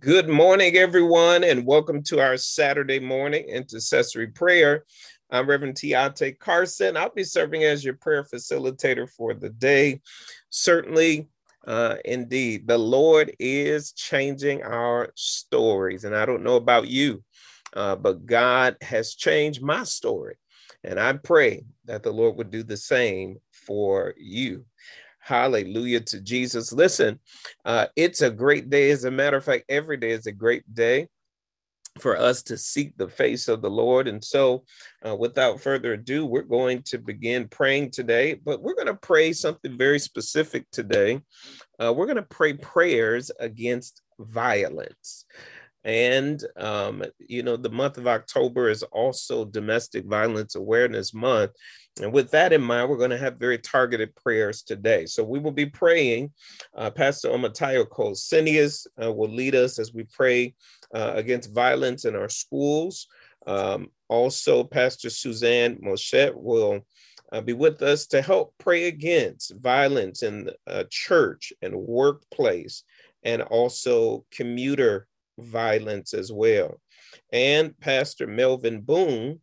Good morning, everyone, and welcome to our Saturday morning intercessory prayer. I'm Reverend Tiate Carson. I'll be serving as your prayer facilitator for the day. Certainly, uh, indeed, the Lord is changing our stories. And I don't know about you, uh, but God has changed my story. And I pray that the Lord would do the same for you. Hallelujah to Jesus. Listen, uh, it's a great day. As a matter of fact, every day is a great day for us to seek the face of the Lord. And so, uh, without further ado, we're going to begin praying today, but we're going to pray something very specific today. Uh, we're going to pray prayers against violence. And, um, you know, the month of October is also Domestic Violence Awareness Month. And with that in mind, we're going to have very targeted prayers today. So we will be praying. Uh, Pastor Omatayo Cole-Cineus uh, will lead us as we pray uh, against violence in our schools. Um, also, Pastor Suzanne Moshett will uh, be with us to help pray against violence in the church and workplace, and also commuter violence as well. And Pastor Melvin Boone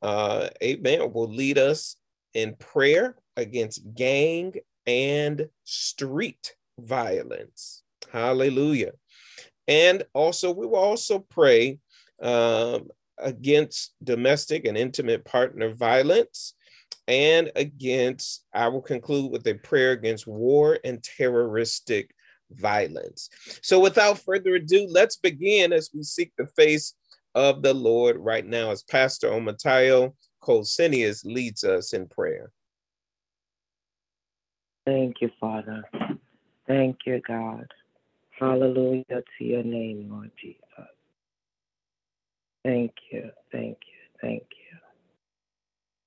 uh, amen, will lead us in prayer against gang and street violence. Hallelujah. And also, we will also pray um, against domestic and intimate partner violence and against, I will conclude with a prayer against war and terroristic violence. So, without further ado, let's begin as we seek the face of the Lord right now as Pastor Omatayo Cole-Cineus leads us in prayer. Thank you, Father. Thank you, God. Hallelujah to your name, Lord Jesus. Thank you, thank you, thank you.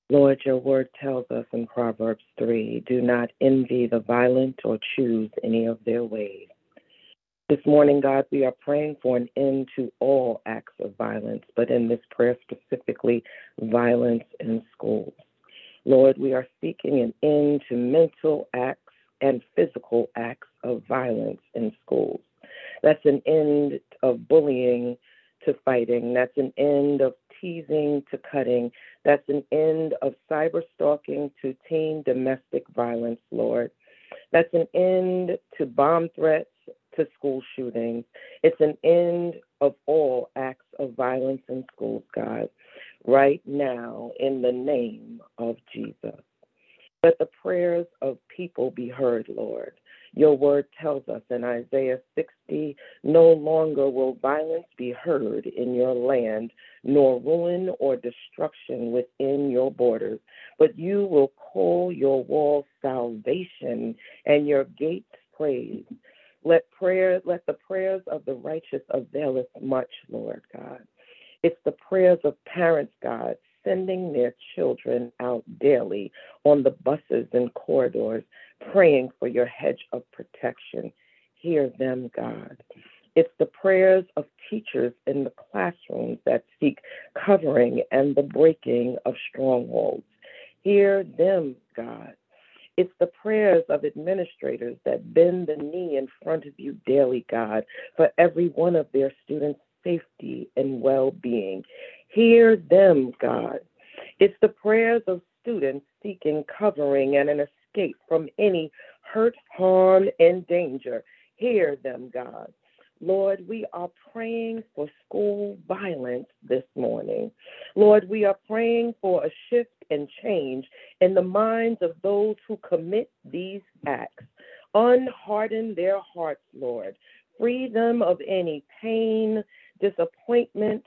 Lord, your word tells us in Proverbs 3 do not envy the violent or choose any of their ways. This morning, God, we are praying for an end to all acts of violence, but in this prayer specifically, violence in schools. Lord, we are seeking an end to mental acts and physical acts of violence in schools. That's an end of bullying to fighting. That's an end of teasing to cutting. That's an end of cyber stalking to teen domestic violence, Lord. That's an end to bomb threats to school shootings. It's an end of all acts of violence in schools, God, right now in the name of Jesus. Let the prayers of people be heard, Lord. Your word tells us in Isaiah 60 no longer will violence be heard in your land, nor ruin or destruction within your borders, but you will call your walls salvation and your gates praise. Let prayer, let the prayers of the righteous avail us much, Lord God. It's the prayers of parents, God, sending their children out daily on the buses and corridors, praying for your hedge of protection. Hear them, God. It's the prayers of teachers in the classrooms that seek covering and the breaking of strongholds. Hear them, God. It's the prayers of administrators that bend the knee in front of you daily, God, for every one of their students' safety and well being. Hear them, God. It's the prayers of students seeking covering and an escape from any hurt, harm, and danger. Hear them, God. Lord, we are praying for school violence this morning. Lord, we are praying for a shift and change in the minds of those who commit these acts. Unharden their hearts, Lord. Free them of any pain, disappointment,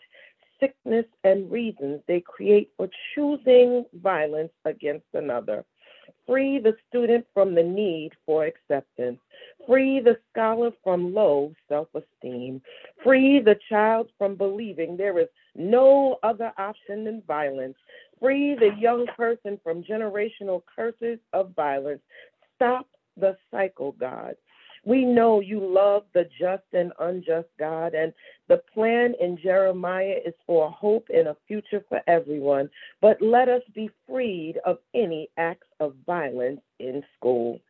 sickness, and reasons they create for choosing violence against another. Free the student from the need for acceptance. Free the scholar from low self esteem. Free the child from believing there is no other option than violence. Free the young person from generational curses of violence. Stop the cycle, God. We know you love the just and unjust God, and the plan in Jeremiah is for hope and a future for everyone. But let us be freed of any acts of violence in school.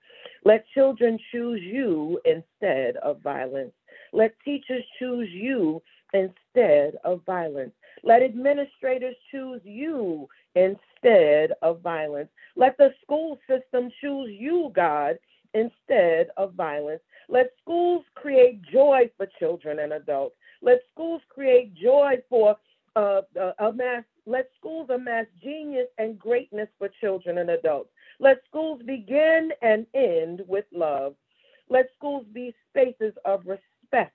Let children choose you instead of violence. Let teachers choose you instead of violence. Let administrators choose you instead of violence. Let the school system choose you, God, instead of violence. Let schools create joy for children and adults. Let schools create joy for uh, uh, amass. Let schools amass genius and greatness for children and adults. Let schools begin and end with love. Let schools be spaces of respect,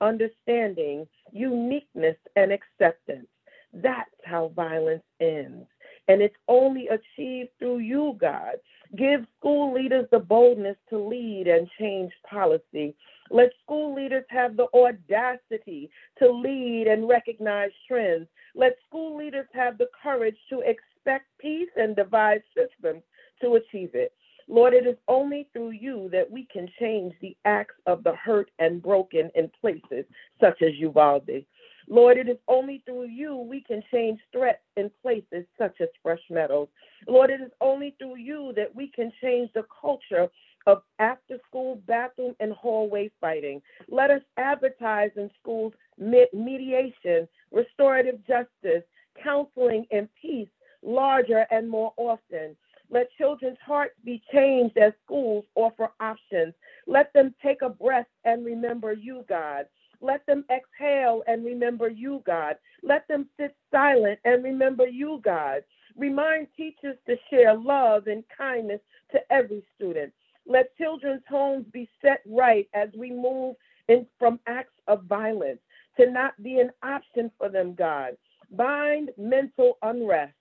understanding, uniqueness, and acceptance. That's how violence ends. And it's only achieved through you, God. Give school leaders the boldness to lead and change policy. Let school leaders have the audacity to lead and recognize trends. Let school leaders have the courage to expect peace and devise systems to achieve it. Lord, it is only through you that we can change the acts of the hurt and broken in places such as Uvalde. Lord, it is only through you we can change threats in places such as Fresh Meadows. Lord, it is only through you that we can change the culture of after school bathroom and hallway fighting. Let us advertise in schools mediation, restorative justice, counseling, and peace larger and more often. Let children's hearts be changed as schools offer options. Let them take a breath and remember you, God. Let them exhale and remember you, God. Let them sit silent and remember you, God. Remind teachers to share love and kindness to every student. Let children's homes be set right as we move in from acts of violence to not be an option for them, God. Bind mental unrest.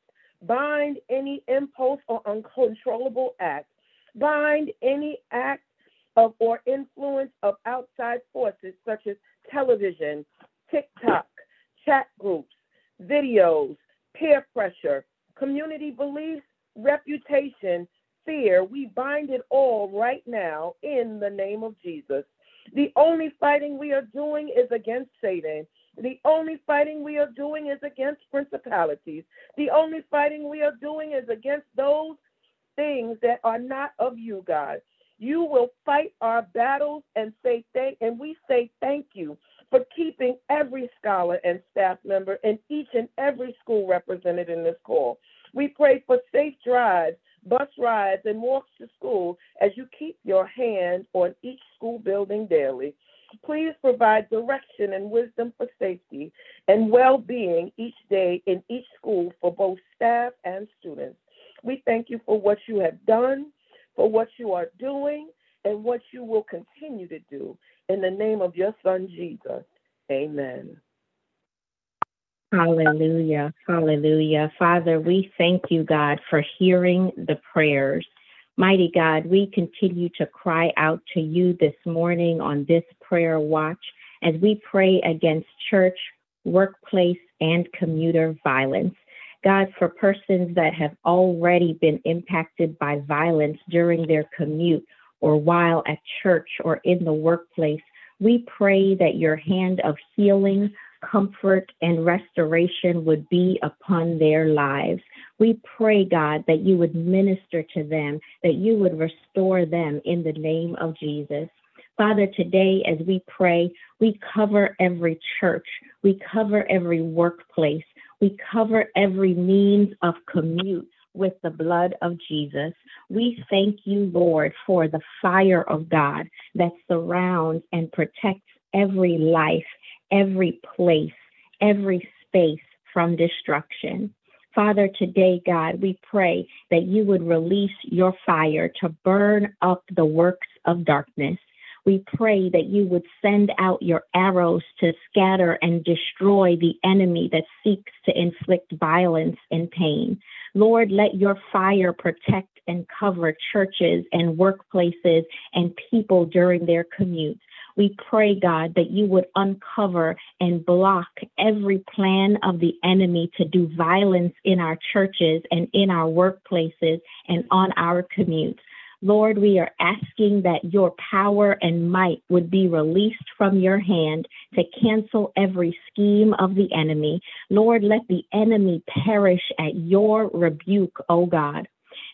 Bind any impulse or uncontrollable act. Bind any act of or influence of outside forces such as television, TikTok, chat groups, videos, peer pressure, community beliefs, reputation, fear. We bind it all right now in the name of Jesus. The only fighting we are doing is against Satan. The only fighting we are doing is against principalities. The only fighting we are doing is against those things that are not of you, God. You will fight our battles and say thank and we say thank you for keeping every scholar and staff member in each and every school represented in this call. We pray for safe drives, bus rides, and walks to school as you keep your hand on each school building daily. Please provide direction and wisdom for safety and well being each day in each school for both staff and students. We thank you for what you have done for what you are doing and what you will continue to do. In the name of your Son, Jesus. Amen. Hallelujah. Hallelujah. Father, we thank you, God, for hearing the prayers. Mighty God, we continue to cry out to you this morning on this prayer watch as we pray against church, workplace, and commuter violence. God, for persons that have already been impacted by violence during their commute or while at church or in the workplace, we pray that your hand of healing, comfort, and restoration would be upon their lives. We pray, God, that you would minister to them, that you would restore them in the name of Jesus. Father, today as we pray, we cover every church, we cover every workplace, we cover every means of commute with the blood of Jesus. We thank you, Lord, for the fire of God that surrounds and protects every life, every place, every space from destruction. Father, today, God, we pray that you would release your fire to burn up the works of darkness. We pray that you would send out your arrows to scatter and destroy the enemy that seeks to inflict violence and pain. Lord, let your fire protect and cover churches and workplaces and people during their commutes. We pray, God, that you would uncover and block every plan of the enemy to do violence in our churches and in our workplaces and on our commutes. Lord, we are asking that your power and might would be released from your hand to cancel every scheme of the enemy. Lord, let the enemy perish at your rebuke, O God.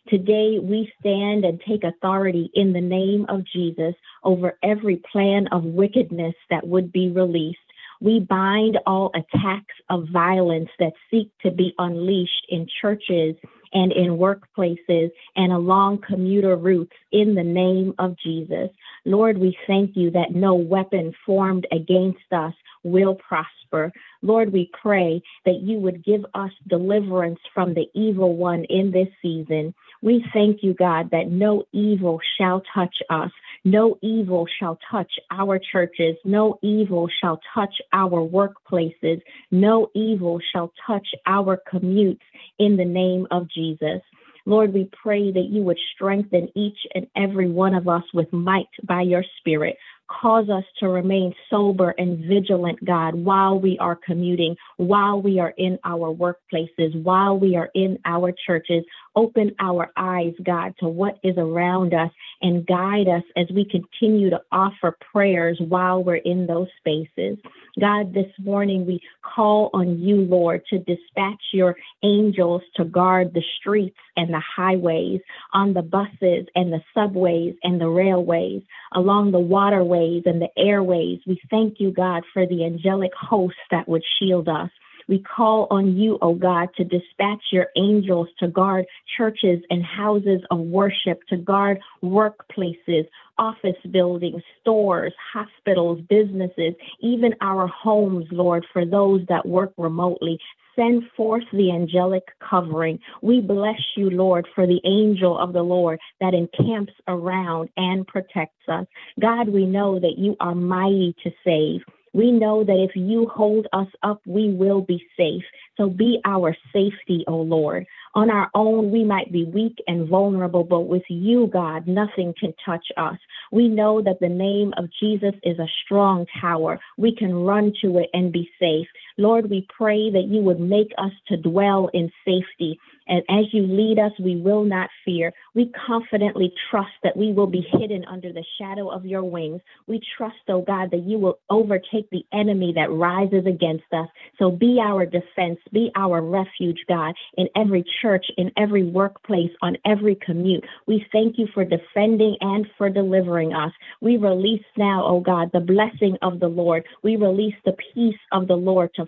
Today, we stand and take authority in the name of Jesus over every plan of wickedness that would be released. We bind all attacks of violence that seek to be unleashed in churches and in workplaces and along commuter routes in the name of Jesus. Lord, we thank you that no weapon formed against us will prosper. Lord, we pray that you would give us deliverance from the evil one in this season. We thank you, God, that no evil shall touch us. No evil shall touch our churches. No evil shall touch our workplaces. No evil shall touch our commutes in the name of Jesus. Lord, we pray that you would strengthen each and every one of us with might by your spirit. Cause us to remain sober and vigilant, God, while we are commuting, while we are in our workplaces, while we are in our churches. Open our eyes, God, to what is around us and guide us as we continue to offer prayers while we're in those spaces. God, this morning we call on you, Lord, to dispatch your angels to guard the streets and the highways, on the buses and the subways and the railways, along the waterways and the airways. We thank you, God, for the angelic host that would shield us. We call on you, O oh God, to dispatch your angels to guard churches and houses of worship, to guard workplaces, office buildings, stores, hospitals, businesses, even our homes, Lord, for those that work remotely. Send forth the angelic covering. We bless you, Lord, for the angel of the Lord that encamps around and protects us. God, we know that you are mighty to save. We know that if you hold us up, we will be safe. So be our safety, O Lord. On our own, we might be weak and vulnerable, but with you, God, nothing can touch us. We know that the name of Jesus is a strong tower. We can run to it and be safe. Lord, we pray that you would make us to dwell in safety. And as you lead us, we will not fear. We confidently trust that we will be hidden under the shadow of your wings. We trust, oh God, that you will overtake the enemy that rises against us. So be our defense, be our refuge, God, in every church, in every workplace, on every commute. We thank you for defending and for delivering us. We release now, oh God, the blessing of the Lord. We release the peace of the Lord to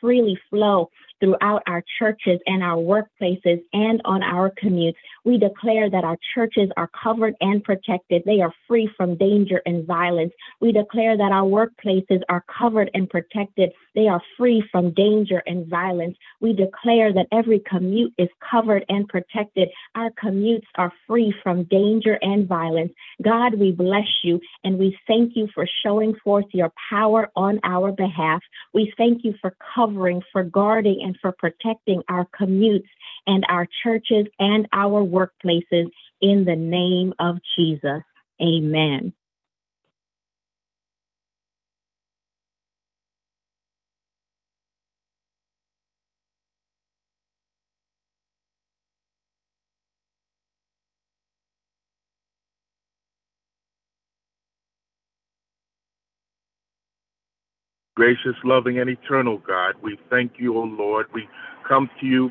freely flow throughout our churches and our workplaces and on our commutes. We declare that our churches are covered and protected. They are free from danger and violence. We declare that our workplaces are covered and protected. They are free from danger and violence. We declare that every commute is covered and protected. Our commutes are free from danger and violence. God, we bless you and we thank you for showing forth your power on our behalf. We thank you for covering, for guarding, and for protecting our commutes and our churches and our workplaces in the name of Jesus. Amen. Gracious, loving, and eternal God, we thank you, O Lord. We come to you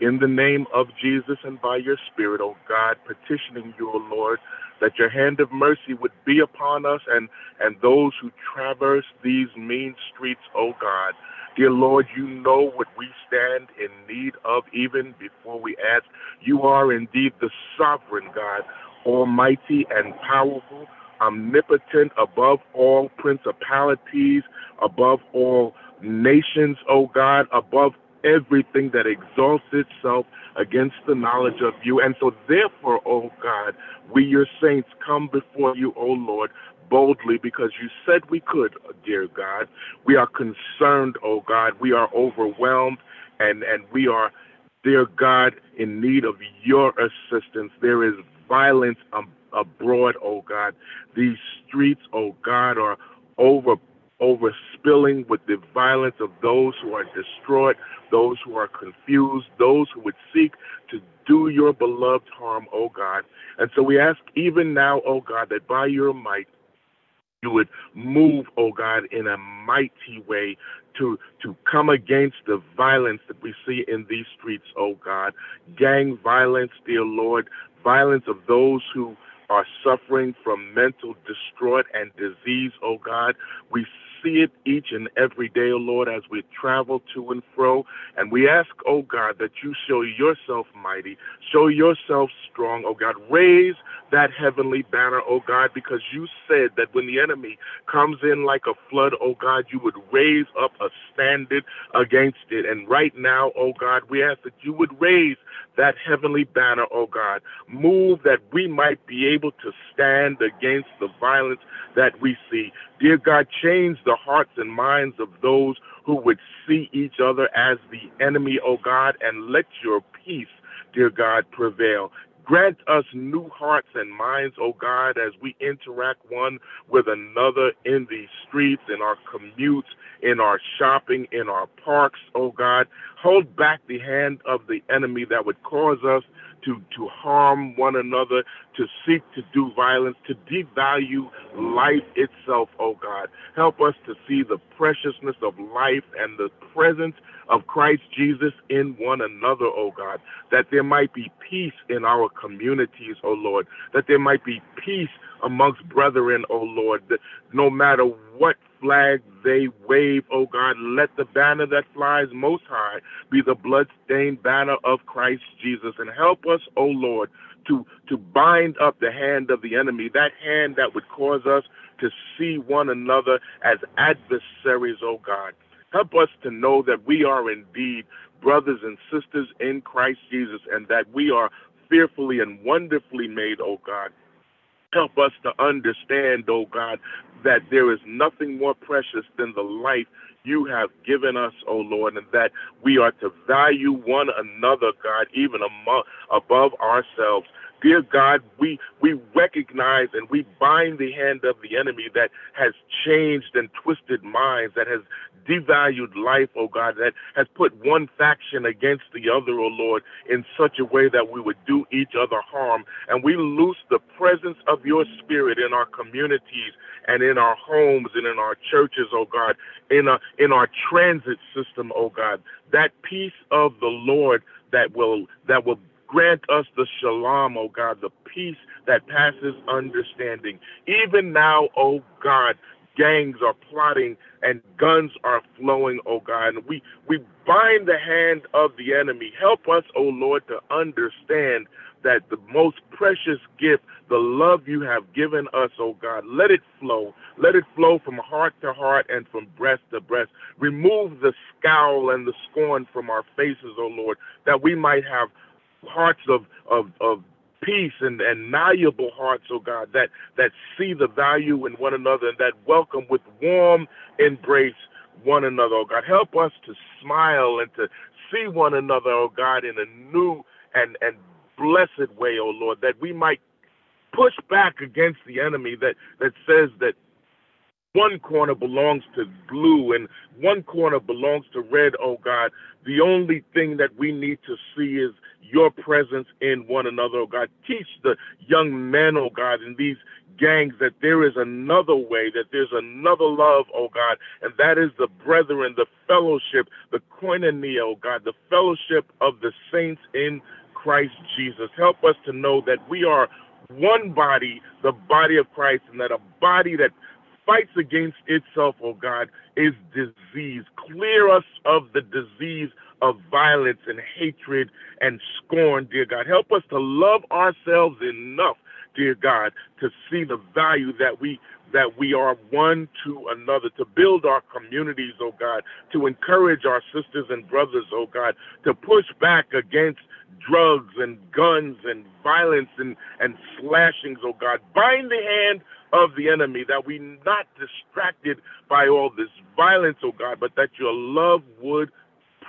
in the name of Jesus and by your Spirit, O God, petitioning you, O Lord, that your hand of mercy would be upon us and, and those who traverse these mean streets, O God. Dear Lord, you know what we stand in need of even before we ask. You are indeed the sovereign God, almighty and powerful omnipotent above all principalities, above all nations, O God, above everything that exalts itself against the knowledge of you. And so, therefore, O God, we, your saints, come before you, O Lord, boldly because you said we could, dear God. We are concerned, O God. We are overwhelmed and, and we are, dear God, in need of your assistance. There is violence abroad, oh God. These streets, oh God, are over overspilling with the violence of those who are distraught, those who are confused, those who would seek to do your beloved harm, oh God. And so we ask even now, oh God, that by your might you would move, oh God, in a mighty way to to come against the violence that we see in these streets, oh God. Gang violence, dear Lord, violence of those who are suffering from mental distraught and disease, oh God. We see it each and every day, O oh Lord, as we travel to and fro. And we ask, oh God, that you show yourself mighty, show yourself strong, oh God. Raise that heavenly banner, oh God, because you said that when the enemy comes in like a flood, oh God, you would raise up a standard against it. And right now, oh God, we ask that you would raise that heavenly banner, oh God. Move that we might be able to stand against the violence that we see. Dear God, change the hearts and minds of those who would see each other as the enemy, oh God, and let your peace, dear God, prevail. Grant us new hearts and minds, O oh God, as we interact one with another in these streets, in our commutes, in our shopping, in our parks, oh God. Hold back the hand of the enemy that would cause us to, to harm one another, to seek to do violence, to devalue life itself, oh God. Help us to see the preciousness of life and the presence of Christ Jesus in one another, oh God. That there might be peace in our communities, oh Lord. That there might be peace amongst brethren, O Lord. That no matter what flag they wave, O God, let the banner that flies most high be the bloodstained banner of Christ Jesus. And help us, O Lord, to, to bind up the hand of the enemy, that hand that would cause us to see one another as adversaries, O God. Help us to know that we are indeed brothers and sisters in Christ Jesus and that we are fearfully and wonderfully made, O God. Help us to understand, oh God, that there is nothing more precious than the life you have given us, O oh Lord, and that we are to value one another, God, even among, above ourselves. Dear God, we, we recognize and we bind the hand of the enemy that has changed and twisted minds, that has devalued life, oh God, that has put one faction against the other, oh Lord, in such a way that we would do each other harm. And we loose the presence of your spirit in our communities and in our homes and in our churches, oh God, in, a, in our transit system, oh God. That peace of the Lord that will that will grant us the shalom, oh God, the peace that passes understanding. Even now, oh God, gangs are plotting and guns are flowing, oh God. And we, we bind the hand of the enemy. Help us, O Lord, to understand that the most precious gift, the love you have given us, oh God, let it flow. Let it flow from heart to heart and from breast to breast. Remove the scowl and the scorn from our faces, oh Lord, that we might have hearts of, of, of peace and, and malleable hearts, oh God, that, that see the value in one another and that welcome with warm embrace one another, oh God. Help us to smile and to see one another, oh God, in a new and, and blessed way, oh Lord, that we might push back against the enemy that, that says that one corner belongs to blue and one corner belongs to red, oh God. The only thing that we need to see is your presence in one another, oh God. Teach the young men, oh God, in these gangs that there is another way, that there's another love, oh God, and that is the brethren, the fellowship, the koinonia, oh God, the fellowship of the saints in Christ Jesus. Help us to know that we are one body, the body of Christ, and that a body that fights against itself, oh God, is disease. Clear us of the disease of violence and hatred and scorn, dear God. Help us to love ourselves enough, dear God, to see the value that we that we are one to another, to build our communities, oh God, to encourage our sisters and brothers, oh God, to push back against drugs and guns and violence and, and slashings, oh God. Bind the hand of the enemy that we not distracted by all this violence, oh God, but that your love would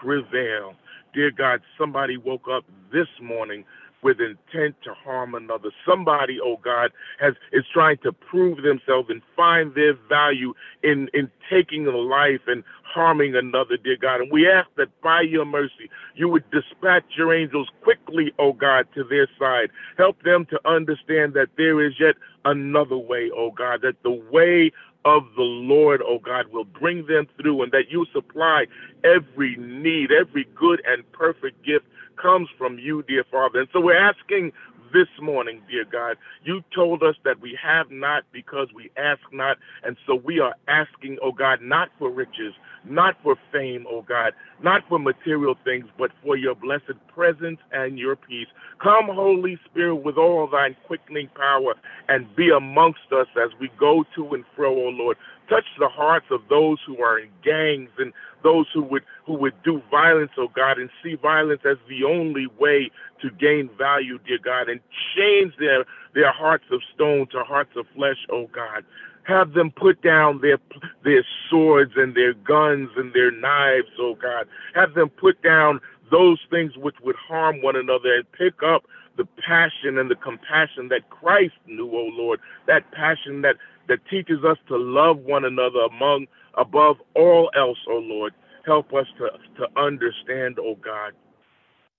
prevail. Dear God, somebody woke up this morning with intent to harm another. Somebody, oh God, has is trying to prove themselves and find their value in in taking a life and harming another, dear God. And we ask that by your mercy, you would dispatch your angels quickly, oh God, to their side. Help them to understand that there is yet another way, oh God, that the way of the Lord, oh God, will bring them through and that you supply every need, every good and perfect gift comes from you, dear Father. And so we're asking this morning, dear God. You told us that we have not because we ask not. And so we are asking, oh God, not for riches, not for fame, oh God, not for material things, but for your blessed presence and your peace. Come, Holy Spirit, with all thine quickening power and be amongst us as we go to and fro, O Lord. Touch the hearts of those who are in gangs and those who would who would do violence, oh God, and see violence as the only way to gain value, dear God, and change their their hearts of stone to hearts of flesh, oh God. Have them put down their their swords and their guns and their knives, oh God. Have them put down those things which would harm one another and pick up the passion and the compassion that Christ knew, oh Lord. That passion that that teaches us to love one another among above all else, oh Lord. Help us to, to understand, oh God,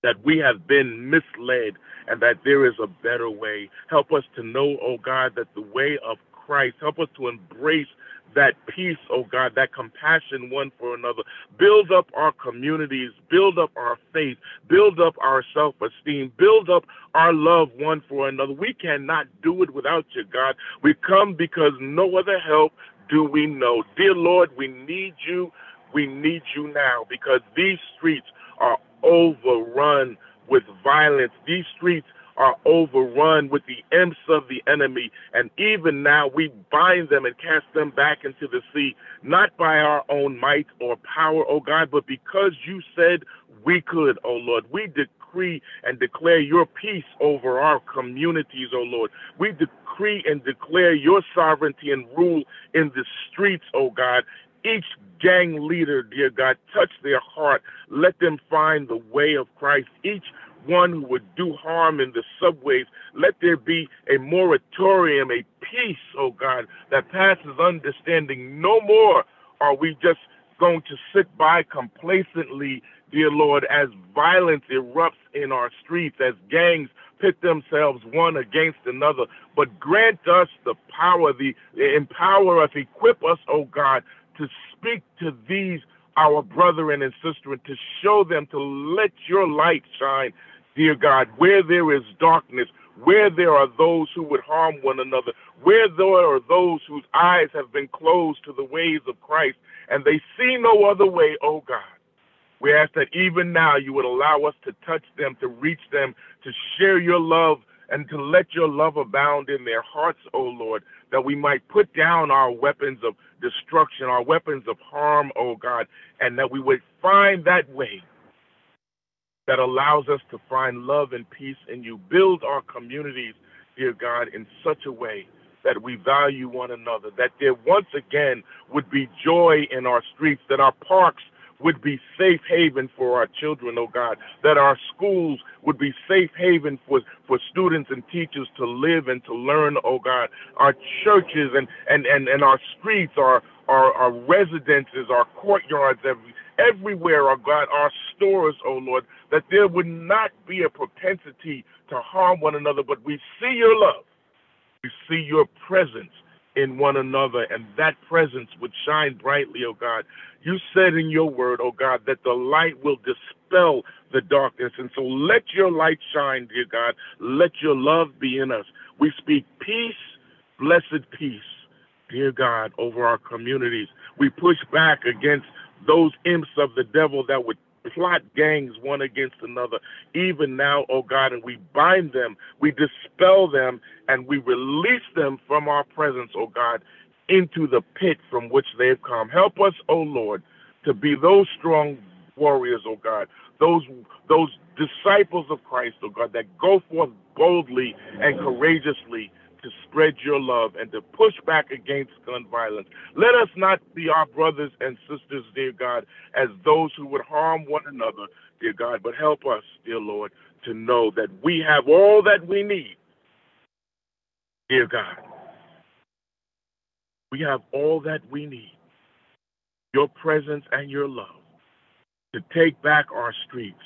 that we have been misled and that there is a better way. Help us to know, oh God, that the way of Christ, help us to embrace that peace, oh God, that compassion one for another. Build up our communities, build up our faith, build up our self esteem, build up our love one for another. We cannot do it without you, God. We come because no other help do we know. Dear Lord, we need you. We need you now because these streets are overrun with violence. These streets are overrun with the imps of the enemy. And even now we bind them and cast them back into the sea, not by our own might or power, O God, but because you said we could, O Lord. We decree and declare your peace over our communities, O Lord. We decree and declare your sovereignty and rule in the streets, O God. Each gang leader, dear God, touch their heart. Let them find the way of Christ. Each one who would do harm in the subways. Let there be a moratorium, a peace, oh God, that passes understanding. No more are we just going to sit by complacently, dear Lord, as violence erupts in our streets, as gangs pit themselves one against another. But grant us the power, the empower us, equip us, oh God, to speak to these our brethren and sister and to show them to let your light shine dear God, where there is darkness, where there are those who would harm one another, where there are those whose eyes have been closed to the ways of Christ, and they see no other way, oh God. We ask that even now you would allow us to touch them, to reach them, to share your love, and to let your love abound in their hearts, O oh Lord, that we might put down our weapons of destruction, our weapons of harm, O oh God, and that we would find that way that allows us to find love and peace in you. Build our communities, dear God, in such a way that we value one another, that there once again would be joy in our streets, that our parks would be safe haven for our children, oh God, that our schools would be safe haven for, for students and teachers to live and to learn, oh God, our churches and, and, and, and our streets, our, our, our residences, our courtyards, every, everywhere, oh God, our stores, oh Lord, that there would not be a propensity to harm one another, but we see your love. We see your presence in one another, and that presence would shine brightly, oh God. You said in your word, oh God, that the light will dispel the darkness. And so let your light shine, dear God. Let your love be in us. We speak peace, blessed peace, dear God, over our communities. We push back against those imps of the devil that would plot gangs one against another, even now, oh God, and we bind them, we dispel them, and we release them from our presence, oh God, into the pit from which they've come. Help us, oh Lord, to be those strong warriors, oh God, those those disciples of Christ, oh God, that go forth boldly and courageously to spread your love and to push back against gun violence. Let us not be our brothers and sisters, dear God, as those who would harm one another, dear God, but help us, dear Lord, to know that we have all that we need, dear God. We have all that we need your presence and your love to take back our streets,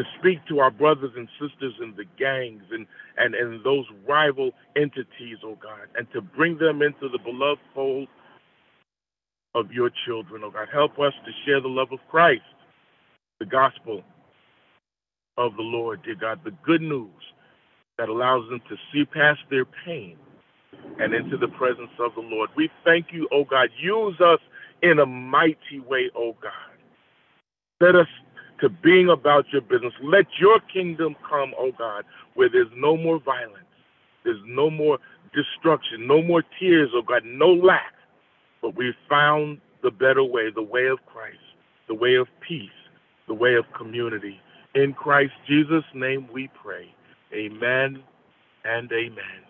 to speak to our brothers and sisters in the gangs and, and, and those rival entities, oh God, and to bring them into the beloved fold of your children, oh God. Help us to share the love of Christ, the gospel of the Lord, dear God, the good news that allows them to see past their pain and into the presence of the Lord. We thank you, oh God. Use us in a mighty way, oh God. Let us to being about your business. Let your kingdom come, oh God, where there's no more violence, there's no more destruction, no more tears, oh God, no lack. But we've found the better way, the way of Christ, the way of peace, the way of community. In Christ Jesus' name we pray. Amen and amen.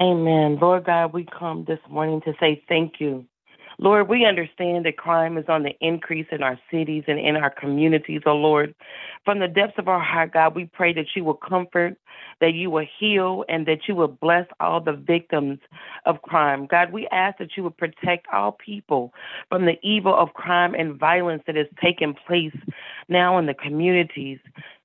Amen. Lord God, we come this morning to say thank you Lord, we understand that crime is on the increase in our cities and in our communities, oh Lord. From the depths of our heart, God, we pray that you will comfort, that you will heal, and that you will bless all the victims of crime. God, we ask that you would protect all people from the evil of crime and violence that is taking place now in the communities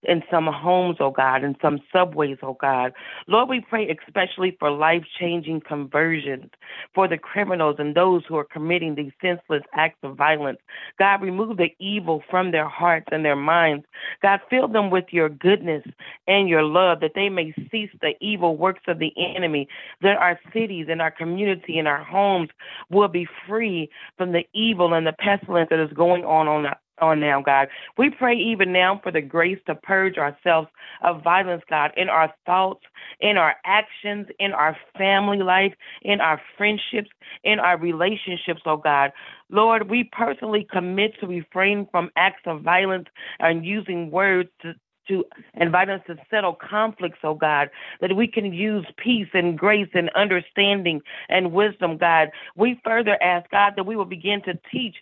in some homes, oh God, in some subways, oh God. Lord, we pray especially for life changing conversions for the criminals and those who are committing these senseless acts of violence. God, remove the evil from their hearts and their minds. God, fill them with your goodness and your love that they may cease the evil works of the enemy, that our cities and our community and our homes will be free from the evil and the pestilence that is going on on on now, God. We pray even now for the grace to purge ourselves of violence, God, in our thoughts, in our actions, in our family life, in our friendships, in our relationships, oh God. Lord, we personally commit to refrain from acts of violence and using words to, to invite us to settle conflicts, oh God, that we can use peace and grace and understanding and wisdom, God. We further ask, God, that we will begin to teach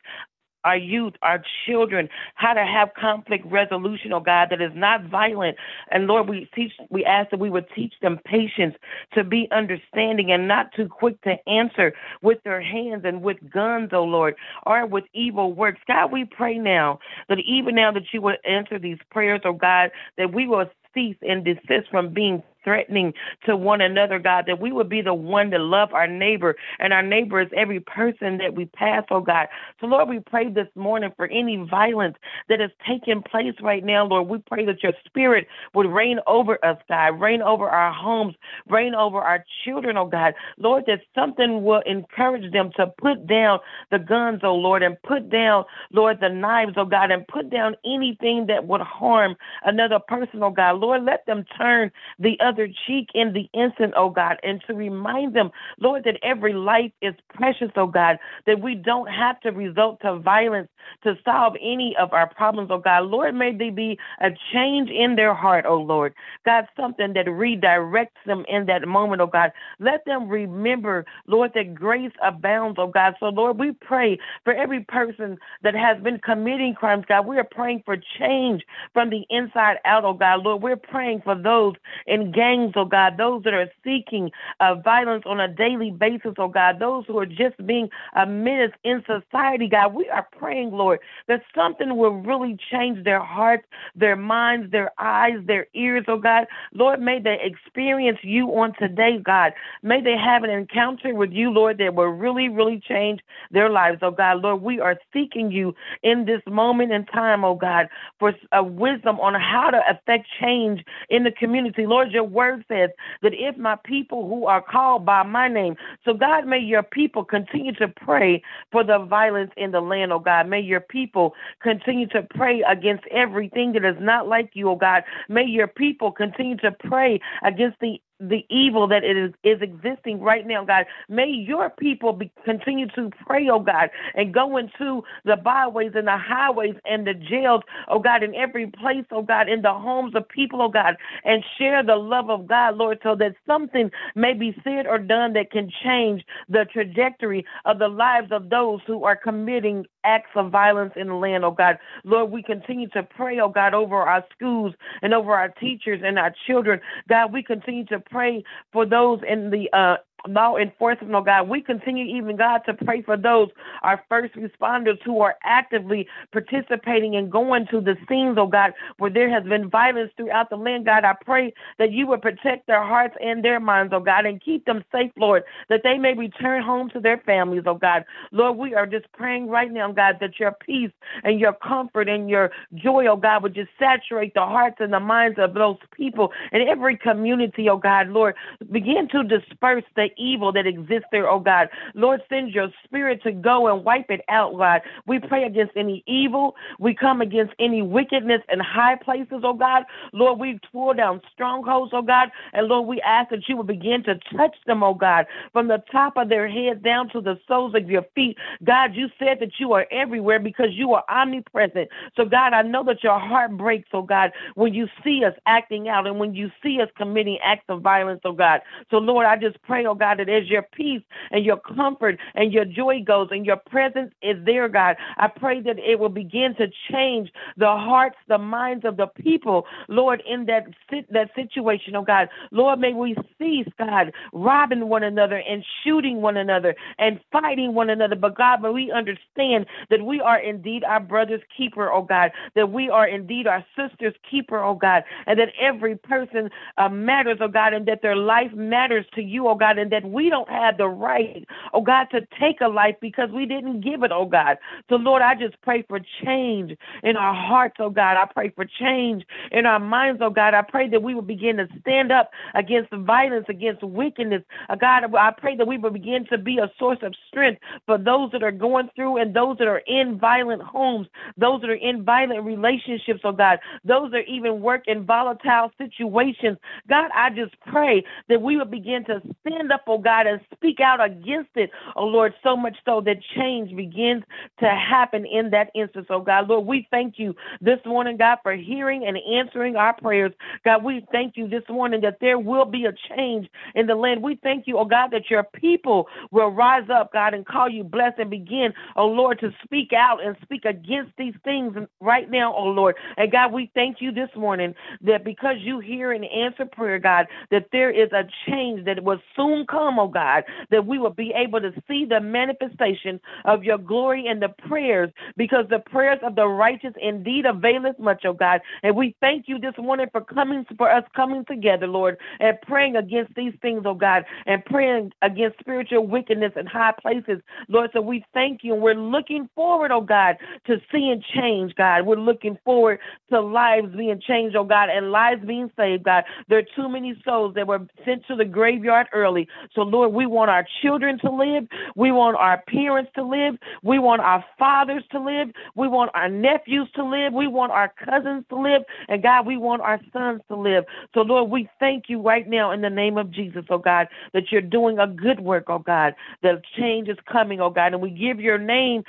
our youth, our children, how to have conflict resolution, oh God, that is not violent. And Lord, we teach, we ask that we would teach them patience to be understanding and not too quick to answer with their hands and with guns, oh Lord, or with evil works. God, we pray now that even now that you would answer these prayers, oh God, that we will cease and desist from being threatening to one another, God, that we would be the one to love our neighbor, and our neighbor is every person that we pass, oh God. So, Lord, we pray this morning for any violence that is taking place right now, Lord. We pray that your spirit would reign over us, God, reign over our homes, reign over our children, oh God. Lord, that something will encourage them to put down the guns, oh Lord, and put down, Lord, the knives, oh God, and put down anything that would harm another person, oh God. Lord, let them turn the other cheek in the instant, oh God, and to remind them, Lord, that every life is precious, oh God, that we don't have to resort to violence to solve any of our problems, oh God. Lord, may there be a change in their heart, oh Lord. God, something that redirects them in that moment, oh God. Let them remember, Lord, that grace abounds, oh God. So, Lord, we pray for every person that has been committing crimes, God. We are praying for change from the inside out, oh God. Lord, we're praying for those in gangs, oh God, those that are seeking uh, violence on a daily basis, oh God, those who are just being a menace in society, God. We are praying, Lord, that something will really change their hearts, their minds, their eyes, their ears, oh God. Lord, may they experience you on today, God. May they have an encounter with you, Lord, that will really, really change their lives, oh God. Lord, we are seeking you in this moment in time, oh God, for a wisdom on how to affect change in the community. Lord, your word says that if my people who are called by my name, so God, may your people continue to pray for the violence in the land, oh God. May your people continue to pray against everything that is not like you, oh God. May your people continue to pray against the the evil that is, is existing right now, God. May your people be, continue to pray, oh God, and go into the byways and the highways and the jails, oh God, in every place, oh God, in the homes of people, oh God, and share the love of God, Lord, so that something may be said or done that can change the trajectory of the lives of those who are committing acts of violence in the land, oh God. Lord, we continue to pray, oh God, over our schools and over our teachers and our children. God, we continue to pray for those in the uh, law enforcement, oh God. We continue, even God, to pray for those, our first responders who are actively participating and going to the scenes, oh God, where there has been violence throughout the land, God. I pray that you would protect their hearts and their minds, oh God, and keep them safe, Lord, that they may return home to their families, oh God. Lord, we are just praying right now, God, that your peace and your comfort and your joy, oh God, would just saturate the hearts and the minds of those people in every community, oh God. Lord, begin to disperse the evil that exists there, oh God. Lord, send your spirit to go and wipe it out, God. We pray against any evil. We come against any wickedness in high places, oh God. Lord, we pull down strongholds, oh God. And Lord, we ask that you will begin to touch them, oh God, from the top of their heads down to the soles of your feet. God, you said that you are everywhere because you are omnipresent. So, God, I know that your heart breaks, oh God, when you see us acting out and when you see us committing acts of violence, oh God. So, Lord, I just pray, oh God, as your peace and your comfort and your joy goes and your presence is there, God, I pray that it will begin to change the hearts, the minds of the people, Lord, in that that situation, oh God. Lord, may we cease, God, robbing one another and shooting one another and fighting one another. But God, may we understand that we are indeed our brother's keeper, oh God, that we are indeed our sister's keeper, oh God, and that every person uh, matters, oh God, and that their life matters to you, oh God, and that we don't have the right, oh God, to take a life because we didn't give it, oh God. So, Lord, I just pray for change in our hearts, oh God. I pray for change in our minds, oh God. I pray that we will begin to stand up against violence, against wickedness. Oh God, I pray that we will begin to be a source of strength for those that are going through and those that are in violent homes, those that are in violent relationships, oh God, those that even work in volatile situations. God, I just pray that we will begin to stand up, oh God, and speak out against it, oh Lord, so much so that change begins to happen in that instance, oh God. Lord, we thank you this morning, God, for hearing and answering our prayers. God, we thank you this morning that there will be a change in the land. We thank you, oh God, that your people will rise up, God, and call you blessed and begin, oh Lord, to speak out and speak against these things right now, oh Lord. And God, we thank you this morning that because you hear and answer prayer, God, that there is a change that will soon come oh God, that we will be able to see the manifestation of your glory in the prayers, because the prayers of the righteous indeed availeth much, oh God. And we thank you this morning for coming for us coming together, Lord, and praying against these things, oh God, and praying against spiritual wickedness in high places, Lord. So we thank you, and we're looking forward, oh God, to seeing change, God. We're looking forward to lives being changed, oh God, and lives being saved, God. There are too many souls that were sent to the graveyard early. So, Lord, we want our children to live. We want our parents to live. We want our fathers to live. We want our nephews to live. We want our cousins to live. And God, we want our sons to live. So, Lord, we thank you right now in the name of Jesus, oh God, that you're doing a good work, oh God. The change is coming, oh God. And we give your name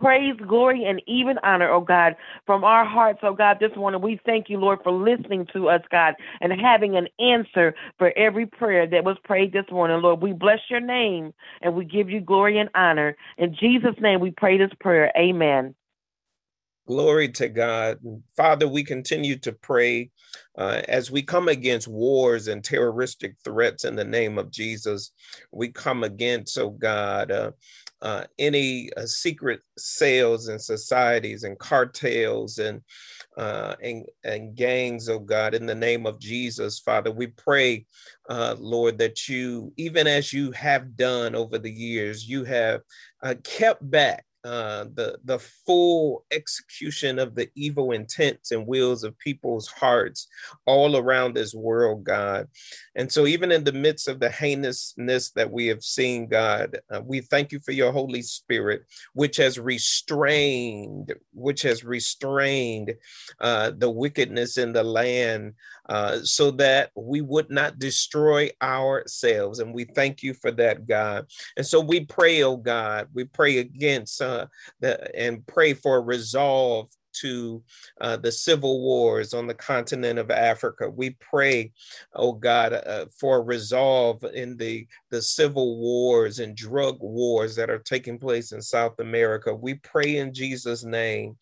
praise, glory, and even honor, oh God, from our hearts, oh God, this morning. We thank you, Lord, for listening to us, God, and having an answer for every prayer that was prayed this morning. Lord, we bless your name and we give you glory and honor. In Jesus' name, we pray this prayer. Amen. Glory to God. Father, we continue to pray uh, as we come against wars and terroristic threats in the name of Jesus. We come against, oh God, uh, uh, any uh, secret cells and societies and cartels and, uh, and and gangs, oh God, in the name of Jesus, Father, we pray, uh, Lord, that you, even as you have done over the years, you have uh, kept back uh, the the full execution of the evil intents and wills of people's hearts all around this world, God. And so, even in the midst of the heinousness that we have seen, God, uh, we thank you for your Holy Spirit, which has restrained, which has restrained uh, the wickedness in the land, uh, so that we would not destroy ourselves. And we thank you for that, God. And so we pray, oh God, we pray against uh, the, and pray for resolve to uh, the civil wars on the continent of Africa. We pray, oh God, uh, for resolve in the, the civil wars and drug wars that are taking place in South America. We pray in Jesus' name,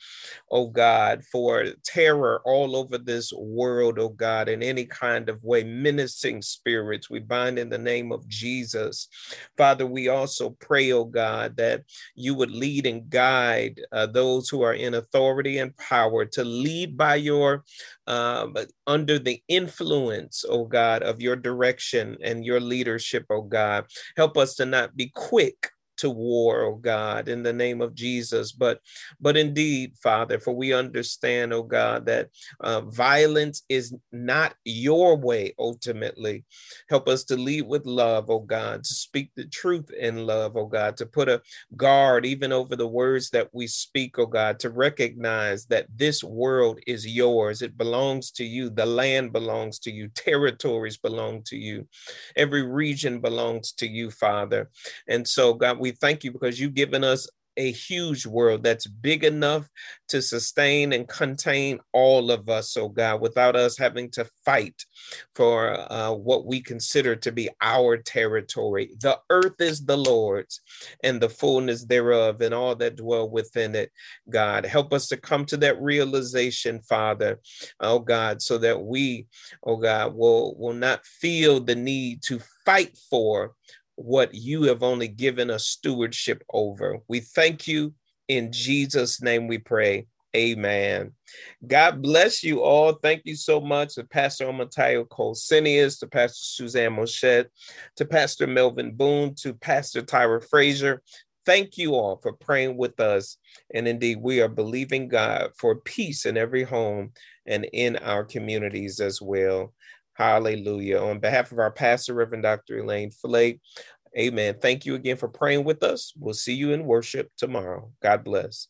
oh God, for terror all over this world, oh God, in any kind of way, menacing spirits. We bind in the name of Jesus. Father, we also pray, oh God, that you would lead and guide uh, those who are in authority power to lead by your um, under the influence, oh God, of your direction and your leadership, oh God. Help us to not be quick to war, oh God, in the name of Jesus. But but indeed, Father, for we understand, oh God, that uh, violence is not your way ultimately. Help us to lead with love, oh God, to speak the truth in love, oh God, to put a guard even over the words that we speak, oh God, to recognize that this world is yours. It belongs to you. The land belongs to you. Territories belong to you. Every region belongs to you, Father. And so, God, we we thank you because you've given us a huge world that's big enough to sustain and contain all of us, oh God, without us having to fight for uh, what we consider to be our territory. The earth is the Lord's and the fullness thereof and all that dwell within it, God. Help us to come to that realization, Father, oh God, so that we, oh God, will, will not feel the need to fight for what you have only given us stewardship over. We thank you. In Jesus' name we pray. Amen. God bless you all. Thank you so much to Pastor Omatayo Cole-Cineus, to Pastor Suzanne Moshett, to Pastor Melvin Boone, to Pastor Tyra Frazier. Thank you all for praying with us. And indeed, we are believing God for peace in every home and in our communities as well. Hallelujah. On behalf of our pastor, Reverend Dr. Elaine Flake, amen. Thank you again for praying with us. We'll see you in worship tomorrow. God bless.